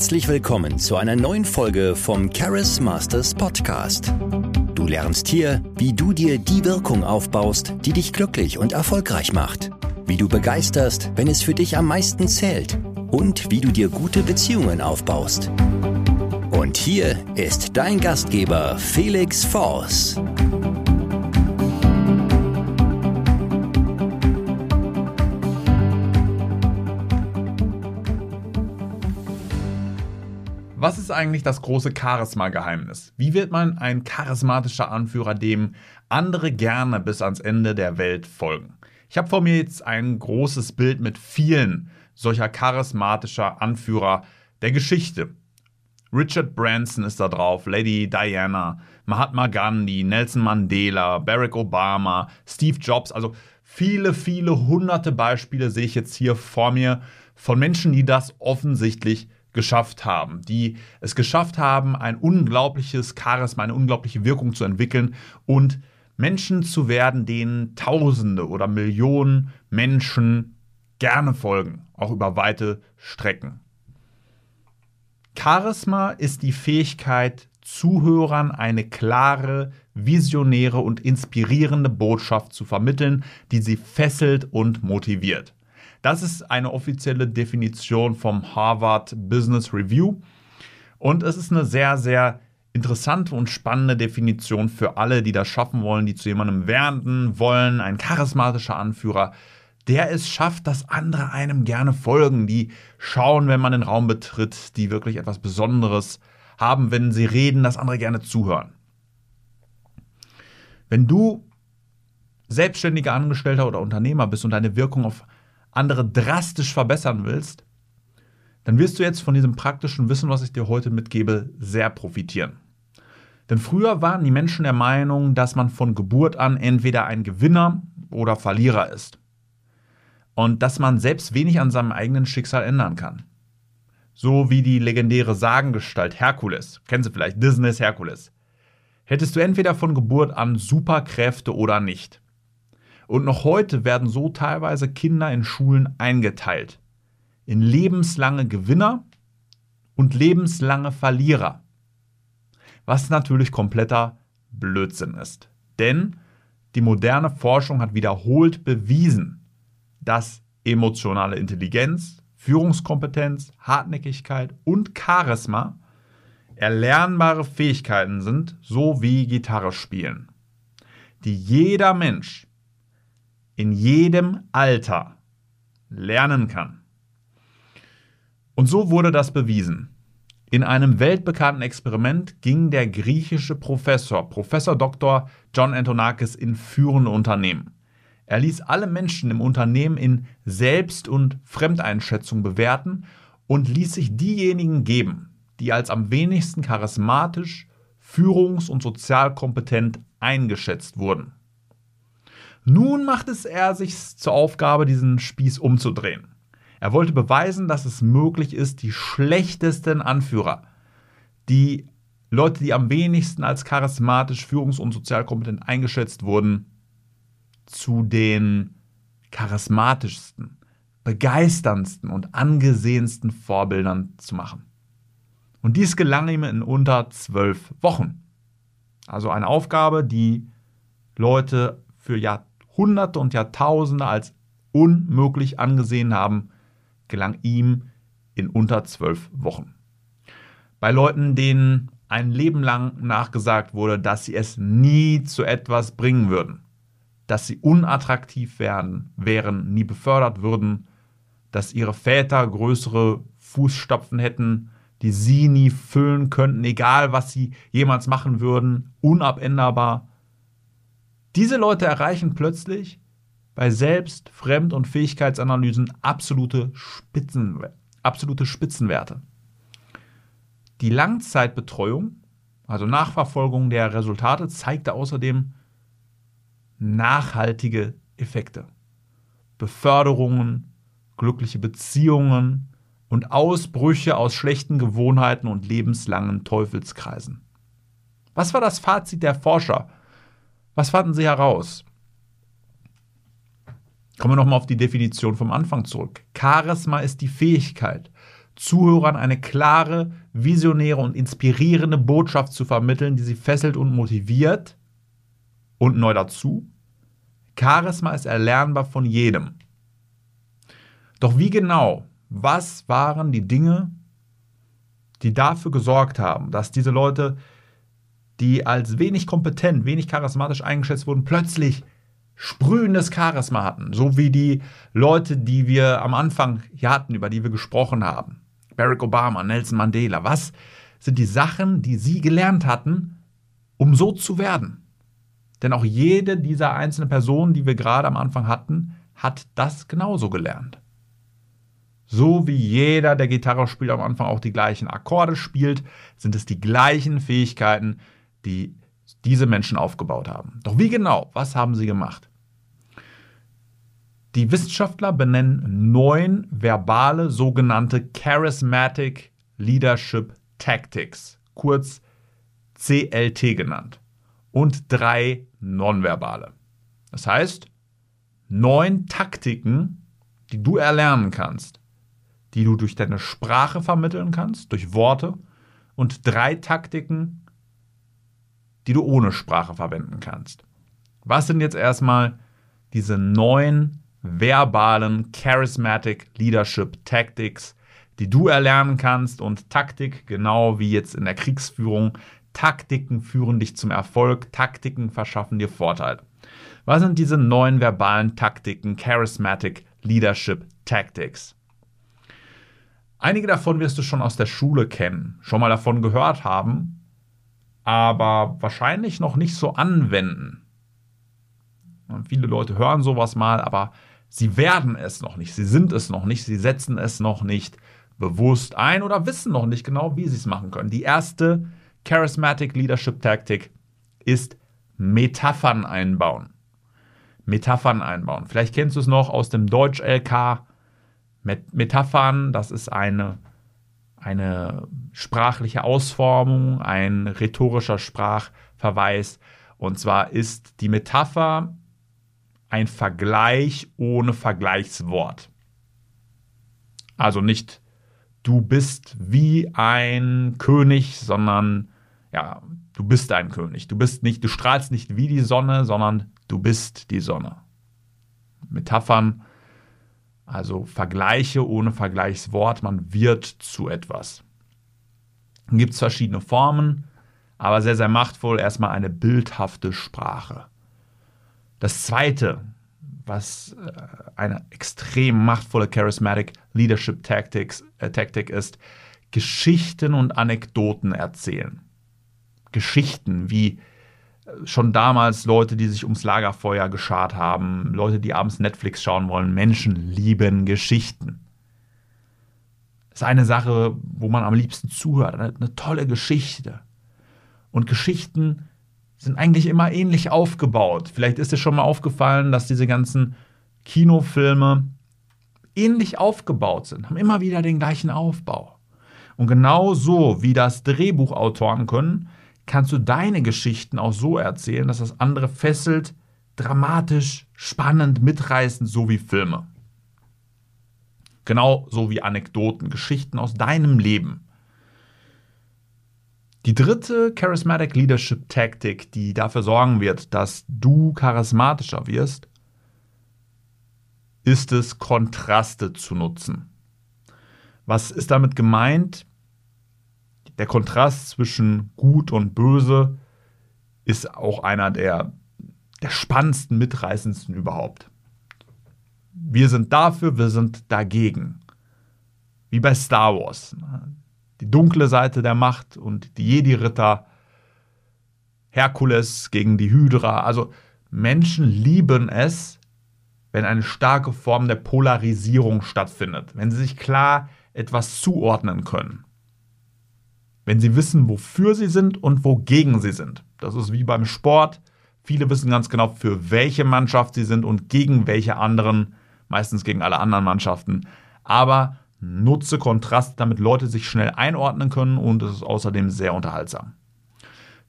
Herzlich willkommen zu einer neuen Folge vom Charis Masters Podcast. Du lernst hier, wie du dir die Wirkung aufbaust, die dich glücklich und erfolgreich macht. Wie du begeisterst, wenn es für dich am meisten zählt. Und wie du dir gute Beziehungen aufbaust. Und hier ist dein Gastgeber Felix Voss. Was ist eigentlich das große Charisma-Geheimnis? Wie wird man ein charismatischer Anführer, dem andere gerne bis ans Ende der Welt folgen? Ich habe vor mir jetzt ein großes Bild mit vielen solcher charismatischer Anführer der Geschichte. Richard Branson ist da drauf, Lady Diana, Mahatma Gandhi, Nelson Mandela, Barack Obama, Steve Jobs, also viele, viele hunderte Beispiele sehe ich jetzt hier vor mir von Menschen, die das offensichtlich geschafft haben, die es geschafft haben, ein unglaubliches Charisma, eine unglaubliche Wirkung zu entwickeln und Menschen zu werden, denen Tausende oder Millionen Menschen gerne folgen, auch über weite Strecken. Charisma ist die Fähigkeit, Zuhörern eine klare, visionäre und inspirierende Botschaft zu vermitteln, die sie fesselt und motiviert. Das ist eine offizielle Definition vom Harvard Business Review. Und es ist eine sehr, sehr interessante und spannende Definition für alle, die das schaffen wollen, die zu jemandem werden wollen, ein charismatischer Anführer, der es schafft, dass andere einem gerne folgen, die schauen, wenn man den Raum betritt, die wirklich etwas Besonderes haben, wenn sie reden, dass andere gerne zuhören. Wenn du selbstständiger Angestellter oder Unternehmer bist und deine Wirkung auf andere drastisch verbessern willst, dann wirst du jetzt von diesem praktischen Wissen, was ich dir heute mitgebe, sehr profitieren. Denn früher waren die Menschen der Meinung, dass man von Geburt an entweder ein Gewinner oder Verlierer ist. Und dass man selbst wenig an seinem eigenen Schicksal ändern kann. So wie die legendäre Sagengestalt Herkules. Kennen Sie vielleicht Disneys Herkules. Hättest du entweder von Geburt an Superkräfte oder nicht. Und noch heute werden so teilweise Kinder in Schulen eingeteilt. In lebenslange Gewinner und lebenslange Verlierer. Was natürlich kompletter Blödsinn ist. Denn die moderne Forschung hat wiederholt bewiesen, dass emotionale Intelligenz, Führungskompetenz, Hartnäckigkeit und Charisma erlernbare Fähigkeiten sind, so wie Gitarre spielen, die jeder Mensch in jedem Alter lernen kann. Und so wurde das bewiesen. In einem weltbekannten Experiment ging der griechische Professor, Professor Dr. John Antonakis, in führende Unternehmen. Er ließ alle Menschen im Unternehmen in Selbst- und Fremdeinschätzung bewerten und ließ sich diejenigen geben, die als am wenigsten charismatisch, führungs- und sozial kompetent eingeschätzt wurden. Nun macht es er sich zur Aufgabe, diesen Spieß umzudrehen. Er wollte beweisen, dass es möglich ist, die schlechtesten Anführer, die Leute, die am wenigsten als charismatisch, führungs- und sozial kompetent eingeschätzt wurden, zu den charismatischsten, begeisterndsten und angesehensten Vorbildern zu machen. Und dies gelang ihm in unter zwölf Wochen. Also eine Aufgabe, die Leute für Jahrzehnte Hunderte und Jahrtausende als unmöglich angesehen haben, gelang ihm in unter zwölf Wochen. Bei Leuten, denen ein Leben lang nachgesagt wurde, dass sie es nie zu etwas bringen würden, dass sie unattraktiv werden, wären, nie befördert würden, dass ihre Väter größere Fußstapfen hätten, die sie nie füllen könnten, egal was sie jemals machen würden, unabänderbar, diese Leute erreichen plötzlich bei Selbst-, Fremd- und Fähigkeitsanalysen absolute, Spitzen, absolute Spitzenwerte. Die Langzeitbetreuung, also Nachverfolgung der Resultate, zeigte außerdem nachhaltige Effekte. Beförderungen, glückliche Beziehungen und Ausbrüche aus schlechten Gewohnheiten und lebenslangen Teufelskreisen. Was war das Fazit der Forscher was fanden Sie heraus? Kommen wir nochmal auf die Definition vom Anfang zurück. Charisma ist die Fähigkeit, Zuhörern eine klare, visionäre und inspirierende Botschaft zu vermitteln, die sie fesselt und motiviert. Und neu dazu, Charisma ist erlernbar von jedem. Doch wie genau, was waren die Dinge, die dafür gesorgt haben, dass diese Leute, die als wenig kompetent, wenig charismatisch eingeschätzt wurden, plötzlich sprühendes Charisma hatten, so wie die Leute, die wir am Anfang hier hatten, über die wir gesprochen haben. Barack Obama, Nelson Mandela. Was sind die Sachen, die sie gelernt hatten, um so zu werden? Denn auch jede dieser einzelnen Personen, die wir gerade am Anfang hatten, hat das genauso gelernt. So wie jeder, der Gitarre spielt, am Anfang auch die gleichen Akkorde spielt, sind es die gleichen Fähigkeiten, die diese Menschen aufgebaut haben. Doch wie genau? Was haben sie gemacht? Die Wissenschaftler benennen neun verbale sogenannte Charismatic Leadership Tactics, kurz CLT genannt, und drei nonverbale. Das heißt, neun Taktiken, die du erlernen kannst, die du durch deine Sprache vermitteln kannst, durch Worte, und drei Taktiken, die du ohne Sprache verwenden kannst. Was sind jetzt erstmal diese neun verbalen Charismatic Leadership Tactics, die du erlernen kannst und Taktik, genau wie jetzt in der Kriegsführung, Taktiken führen dich zum Erfolg, Taktiken verschaffen dir Vorteile. Was sind diese neuen verbalen Taktiken, Charismatic Leadership Tactics? Einige davon wirst du schon aus der Schule kennen, schon mal davon gehört haben, aber wahrscheinlich noch nicht so anwenden. Und viele Leute hören sowas mal, aber Sie werden es noch nicht, sie sind es noch nicht, sie setzen es noch nicht bewusst ein oder wissen noch nicht genau, wie sie es machen können. Die erste Charismatic Leadership Taktik ist Metaphern einbauen. Metaphern einbauen. Vielleicht kennst du es noch aus dem Deutsch-LK. Metaphern, das ist eine, eine sprachliche Ausformung, ein rhetorischer Sprachverweis. Und zwar ist die Metapher ein Vergleich ohne Vergleichswort. Also nicht du bist wie ein König, sondern ja, du bist ein König. Du bist nicht, du strahlst nicht wie die Sonne, sondern du bist die Sonne. Metaphern, also Vergleiche ohne Vergleichswort, man wird zu etwas. Gibt es verschiedene Formen, aber sehr, sehr machtvoll erstmal eine bildhafte Sprache. Das zweite, was äh, eine extrem machtvolle Charismatic Leadership Tactics, äh, Tactic ist, Geschichten und Anekdoten erzählen. Geschichten wie schon damals Leute, die sich ums Lagerfeuer geschart haben, Leute, die abends Netflix schauen wollen. Menschen lieben Geschichten. Das ist eine Sache, wo man am liebsten zuhört. Eine, eine tolle Geschichte. Und Geschichten sind eigentlich immer ähnlich aufgebaut. Vielleicht ist dir schon mal aufgefallen, dass diese ganzen Kinofilme ähnlich aufgebaut sind, haben immer wieder den gleichen Aufbau. Und genau so wie das Drehbuchautoren können, kannst du deine Geschichten auch so erzählen, dass das andere fesselt, dramatisch, spannend, mitreißend, so wie Filme. Genau so wie Anekdoten, Geschichten aus deinem Leben. Die dritte Charismatic Leadership Taktik, die dafür sorgen wird, dass du charismatischer wirst, ist es, Kontraste zu nutzen. Was ist damit gemeint? Der Kontrast zwischen gut und böse ist auch einer der, der spannendsten, mitreißendsten überhaupt. Wir sind dafür, wir sind dagegen. Wie bei Star Wars die dunkle Seite der Macht und die Jedi-Ritter, Herkules gegen die Hydra. Also Menschen lieben es, wenn eine starke Form der Polarisierung stattfindet, wenn sie sich klar etwas zuordnen können, wenn sie wissen, wofür sie sind und wogegen sie sind. Das ist wie beim Sport. Viele wissen ganz genau, für welche Mannschaft sie sind und gegen welche anderen, meistens gegen alle anderen Mannschaften. Aber Nutze Kontrast, damit Leute sich schnell einordnen können und es ist außerdem sehr unterhaltsam.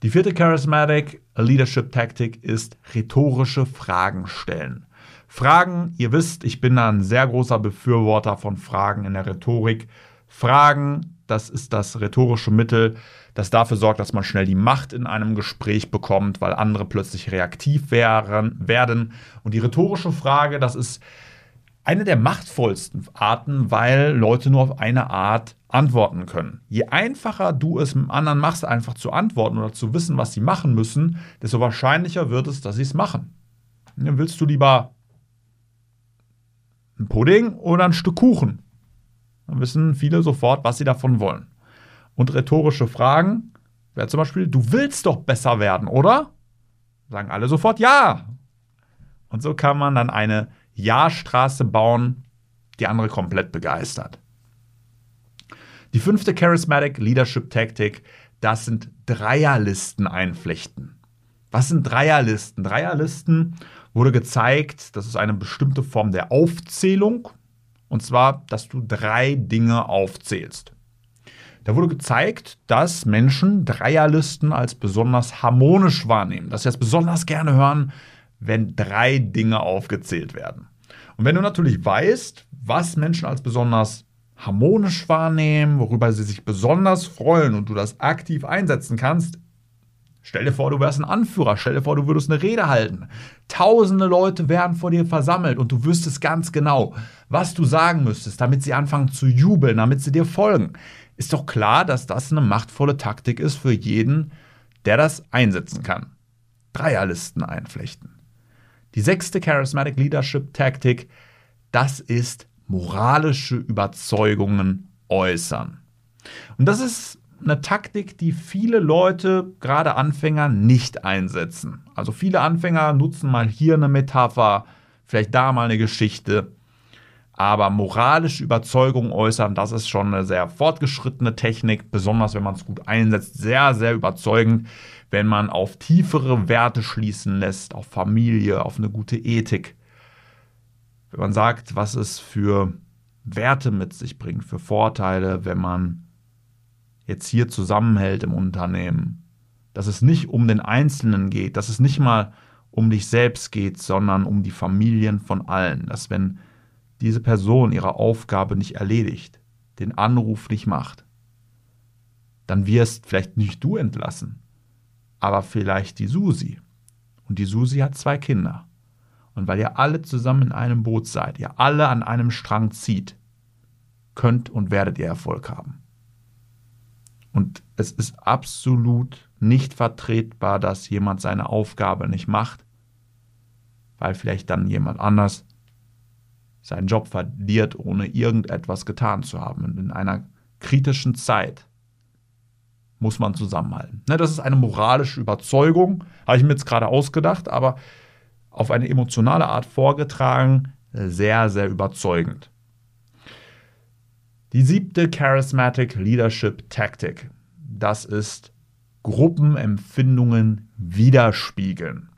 Die vierte Charismatic Leadership Tactic ist rhetorische Fragen stellen. Fragen, ihr wisst, ich bin da ein sehr großer Befürworter von Fragen in der Rhetorik. Fragen, das ist das rhetorische Mittel, das dafür sorgt, dass man schnell die Macht in einem Gespräch bekommt, weil andere plötzlich reaktiv wären, werden. Und die rhetorische Frage, das ist eine der machtvollsten Arten, weil Leute nur auf eine Art antworten können. Je einfacher du es mit anderen machst, einfach zu antworten oder zu wissen, was sie machen müssen, desto wahrscheinlicher wird es, dass sie es machen. Willst du lieber ein Pudding oder ein Stück Kuchen? Dann wissen viele sofort, was sie davon wollen. Und rhetorische Fragen wäre zum Beispiel, du willst doch besser werden, oder? Sagen alle sofort ja. Und so kann man dann eine Ja-Straße bauen, die andere komplett begeistert. Die fünfte Charismatic Leadership Tactic, das sind Dreierlisten einflechten. Was sind Dreierlisten? Dreierlisten wurde gezeigt, das ist eine bestimmte Form der Aufzählung. Und zwar, dass du drei Dinge aufzählst. Da wurde gezeigt, dass Menschen Dreierlisten als besonders harmonisch wahrnehmen, dass sie es besonders gerne hören, wenn drei Dinge aufgezählt werden. Und wenn du natürlich weißt, was Menschen als besonders harmonisch wahrnehmen, worüber sie sich besonders freuen und du das aktiv einsetzen kannst, Stell dir vor, du wärst ein Anführer. Stell dir vor, du würdest eine Rede halten. Tausende Leute wären vor dir versammelt und du wüsstest ganz genau, was du sagen müsstest, damit sie anfangen zu jubeln, damit sie dir folgen. Ist doch klar, dass das eine machtvolle Taktik ist für jeden, der das einsetzen kann. Dreierlisten einflechten. Die sechste Charismatic Leadership Taktik, das ist moralische Überzeugungen äußern. Und das ist eine Taktik, die viele Leute, gerade Anfänger, nicht einsetzen. Also viele Anfänger nutzen mal hier eine Metapher, vielleicht da mal eine Geschichte. Aber moralische Überzeugung äußern, das ist schon eine sehr fortgeschrittene Technik, besonders wenn man es gut einsetzt. Sehr, sehr überzeugend, wenn man auf tiefere Werte schließen lässt, auf Familie, auf eine gute Ethik. Wenn man sagt, was es für Werte mit sich bringt, für Vorteile, wenn man jetzt hier zusammenhält im Unternehmen. Dass es nicht um den Einzelnen geht, dass es nicht mal um dich selbst geht, sondern um die Familien von allen. Dass wenn diese Person ihre Aufgabe nicht erledigt, den Anruf nicht macht, dann wirst vielleicht nicht du entlassen, aber vielleicht die Susi. Und die Susi hat zwei Kinder. Und weil ihr alle zusammen in einem Boot seid, ihr alle an einem Strang zieht, könnt und werdet ihr Erfolg haben. Und es ist absolut nicht vertretbar, dass jemand seine Aufgabe nicht macht, weil vielleicht dann jemand anders seinen Job verliert, ohne irgendetwas getan zu haben. Und in einer kritischen Zeit muss man zusammenhalten. Ne, das ist eine moralische Überzeugung, habe ich mir jetzt gerade ausgedacht, aber auf eine emotionale Art vorgetragen, sehr, sehr überzeugend. Die siebte Charismatic Leadership Tactic, das ist Gruppenempfindungen widerspiegeln.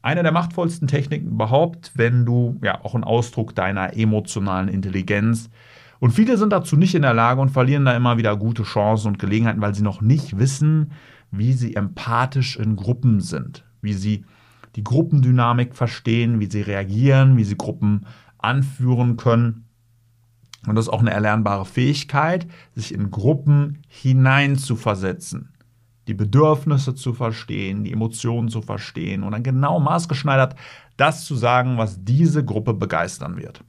Eine der machtvollsten Techniken überhaupt, wenn du ja auch ein Ausdruck deiner emotionalen Intelligenz. Und viele sind dazu nicht in der Lage und verlieren da immer wieder gute Chancen und Gelegenheiten, weil sie noch nicht wissen, wie sie empathisch in Gruppen sind, wie sie die Gruppendynamik verstehen, wie sie reagieren, wie sie Gruppen anführen können. Und das ist auch eine erlernbare Fähigkeit, sich in Gruppen hineinzuversetzen, die Bedürfnisse zu verstehen, die Emotionen zu verstehen und dann genau maßgeschneidert das zu sagen, was diese Gruppe begeistern wird.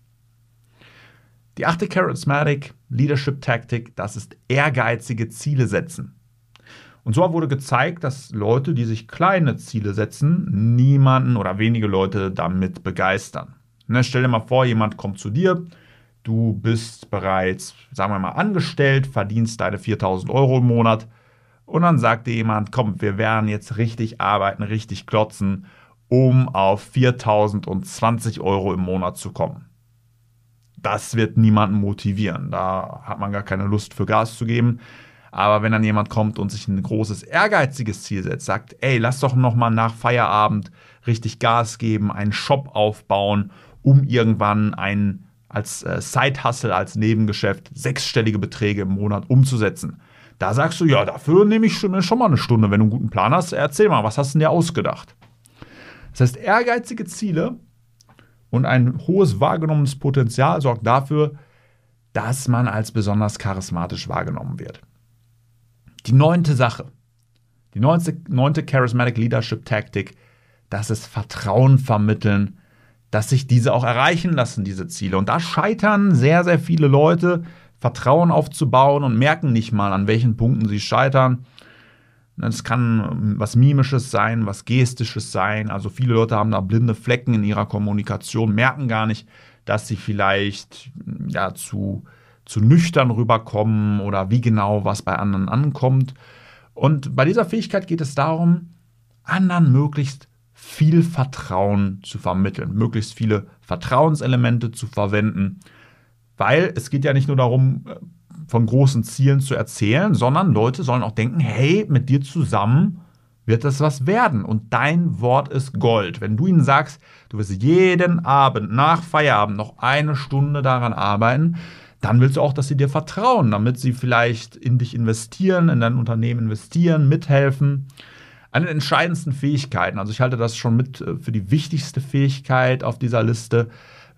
Die achte Charismatic Leadership Tactic, das ist ehrgeizige Ziele setzen. Und so wurde gezeigt, dass Leute, die sich kleine Ziele setzen, niemanden oder wenige Leute damit begeistern. Ne, stell dir mal vor, jemand kommt zu dir du bist bereits, sagen wir mal, angestellt, verdienst deine 4000 Euro im Monat und dann sagt dir jemand, komm, wir werden jetzt richtig arbeiten, richtig klotzen, um auf 4020 Euro im Monat zu kommen. Das wird niemanden motivieren. Da hat man gar keine Lust für Gas zu geben. Aber wenn dann jemand kommt und sich ein großes, ehrgeiziges Ziel setzt, sagt, ey, lass doch nochmal nach Feierabend richtig Gas geben, einen Shop aufbauen, um irgendwann einen als äh, Side-Hustle, als Nebengeschäft sechsstellige Beträge im Monat umzusetzen. Da sagst du, ja, dafür nehme ich schon, schon mal eine Stunde. Wenn du einen guten Plan hast, erzähl mal, was hast du dir ausgedacht? Das heißt, ehrgeizige Ziele und ein hohes wahrgenommenes Potenzial sorgt dafür, dass man als besonders charismatisch wahrgenommen wird. Die neunte Sache, die neunte, neunte Charismatic Leadership Tactic, das ist Vertrauen vermitteln, dass sich diese auch erreichen lassen, diese Ziele. Und da scheitern sehr, sehr viele Leute, Vertrauen aufzubauen und merken nicht mal, an welchen Punkten sie scheitern. Es kann was Mimisches sein, was Gestisches sein. Also viele Leute haben da blinde Flecken in ihrer Kommunikation, merken gar nicht, dass sie vielleicht ja, zu, zu nüchtern rüberkommen oder wie genau was bei anderen ankommt. Und bei dieser Fähigkeit geht es darum, anderen möglichst viel Vertrauen zu vermitteln, möglichst viele Vertrauenselemente zu verwenden, weil es geht ja nicht nur darum, von großen Zielen zu erzählen, sondern Leute sollen auch denken, hey, mit dir zusammen wird das was werden und dein Wort ist Gold. Wenn du ihnen sagst, du wirst jeden Abend nach Feierabend noch eine Stunde daran arbeiten, dann willst du auch, dass sie dir vertrauen, damit sie vielleicht in dich investieren, in dein Unternehmen investieren, mithelfen. Eine der entscheidendsten Fähigkeiten, also ich halte das schon mit äh, für die wichtigste Fähigkeit auf dieser Liste,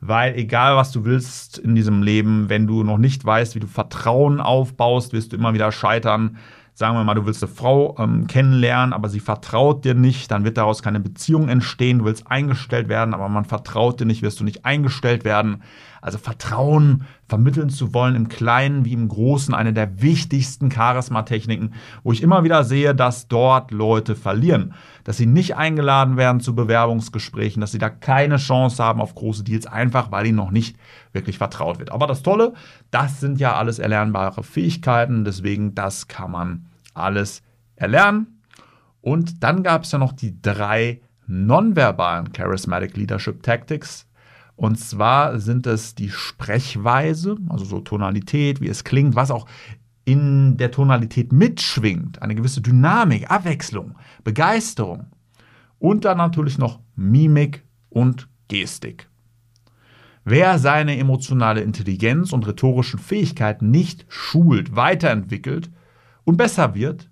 weil egal was du willst in diesem Leben, wenn du noch nicht weißt, wie du Vertrauen aufbaust, wirst du immer wieder scheitern. Sagen wir mal, du willst eine Frau ähm, kennenlernen, aber sie vertraut dir nicht, dann wird daraus keine Beziehung entstehen. Du willst eingestellt werden, aber man vertraut dir nicht, wirst du nicht eingestellt werden. Also Vertrauen vermitteln zu wollen im Kleinen wie im Großen, eine der wichtigsten Charisma-Techniken, wo ich immer wieder sehe, dass dort Leute verlieren, dass sie nicht eingeladen werden zu Bewerbungsgesprächen, dass sie da keine Chance haben auf große Deals, einfach weil ihnen noch nicht wirklich vertraut wird. Aber das Tolle, das sind ja alles erlernbare Fähigkeiten, deswegen das kann man alles erlernen. Und dann gab es ja noch die drei nonverbalen Charismatic Leadership Tactics, und zwar sind es die Sprechweise, also so Tonalität, wie es klingt, was auch in der Tonalität mitschwingt, eine gewisse Dynamik, Abwechslung, Begeisterung. Und dann natürlich noch Mimik und Gestik. Wer seine emotionale Intelligenz und rhetorischen Fähigkeiten nicht schult, weiterentwickelt und besser wird,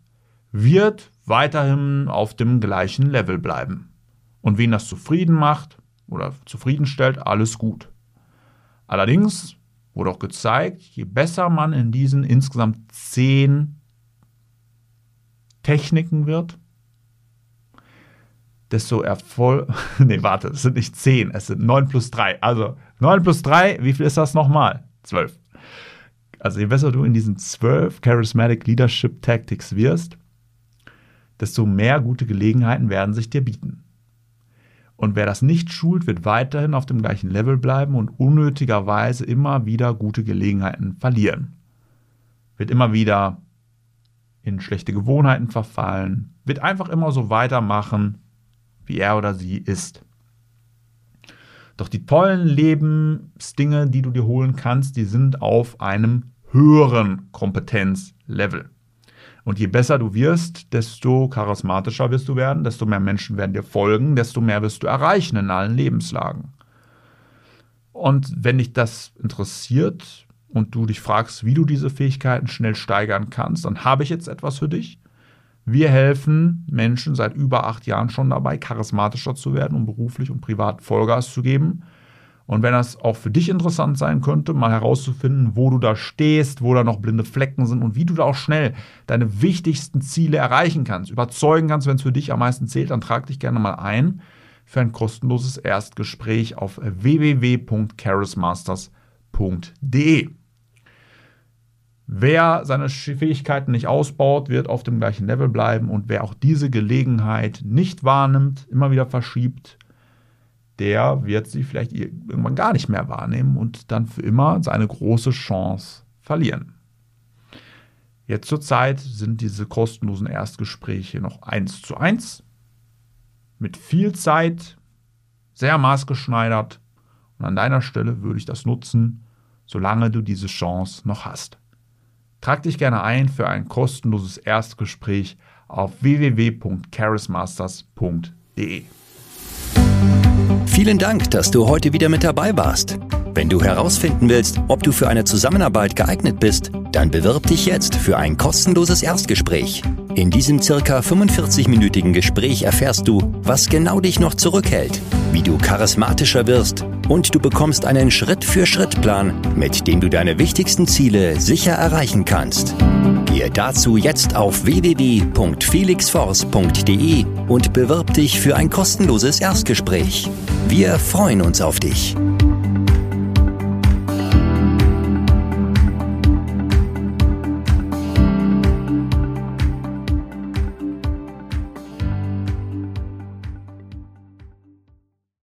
wird weiterhin auf dem gleichen Level bleiben. Und wen das zufrieden macht, oder zufriedenstellt, alles gut. Allerdings wurde auch gezeigt, je besser man in diesen insgesamt zehn Techniken wird, desto Erfolg. nee, warte, es sind nicht zehn, es sind neun plus drei. Also neun plus drei, wie viel ist das nochmal? Zwölf. Also je besser du in diesen zwölf Charismatic Leadership Tactics wirst, desto mehr gute Gelegenheiten werden sich dir bieten. Und wer das nicht schult, wird weiterhin auf dem gleichen Level bleiben und unnötigerweise immer wieder gute Gelegenheiten verlieren. Wird immer wieder in schlechte Gewohnheiten verfallen, wird einfach immer so weitermachen, wie er oder sie ist. Doch die tollen Lebensdinge, die du dir holen kannst, die sind auf einem höheren Kompetenzlevel. Und je besser du wirst, desto charismatischer wirst du werden, desto mehr Menschen werden dir folgen, desto mehr wirst du erreichen in allen Lebenslagen. Und wenn dich das interessiert und du dich fragst, wie du diese Fähigkeiten schnell steigern kannst, dann habe ich jetzt etwas für dich. Wir helfen Menschen seit über acht Jahren schon dabei, charismatischer zu werden, um beruflich und privat Vollgas zu geben. Und wenn das auch für dich interessant sein könnte, mal herauszufinden, wo du da stehst, wo da noch blinde Flecken sind und wie du da auch schnell deine wichtigsten Ziele erreichen kannst, überzeugen kannst, wenn es für dich am meisten zählt, dann trag dich gerne mal ein für ein kostenloses Erstgespräch auf www.charismasters.de. Wer seine Fähigkeiten nicht ausbaut, wird auf dem gleichen Level bleiben und wer auch diese Gelegenheit nicht wahrnimmt, immer wieder verschiebt, der wird sie vielleicht irgendwann gar nicht mehr wahrnehmen und dann für immer seine große Chance verlieren. Jetzt zur Zeit sind diese kostenlosen Erstgespräche noch eins zu eins, mit viel Zeit, sehr maßgeschneidert und an deiner Stelle würde ich das nutzen, solange du diese Chance noch hast. Trag dich gerne ein für ein kostenloses Erstgespräch auf www.charismasters.de. Vielen Dank, dass du heute wieder mit dabei warst. Wenn du herausfinden willst, ob du für eine Zusammenarbeit geeignet bist, dann bewirb dich jetzt für ein kostenloses Erstgespräch. In diesem circa 45-minütigen Gespräch erfährst du, was genau dich noch zurückhält, wie du charismatischer wirst, und du bekommst einen Schritt-für-Schritt-Plan, mit dem du deine wichtigsten Ziele sicher erreichen kannst. Gehe dazu jetzt auf www.felixforce.de und bewirb dich für ein kostenloses Erstgespräch. Wir freuen uns auf dich.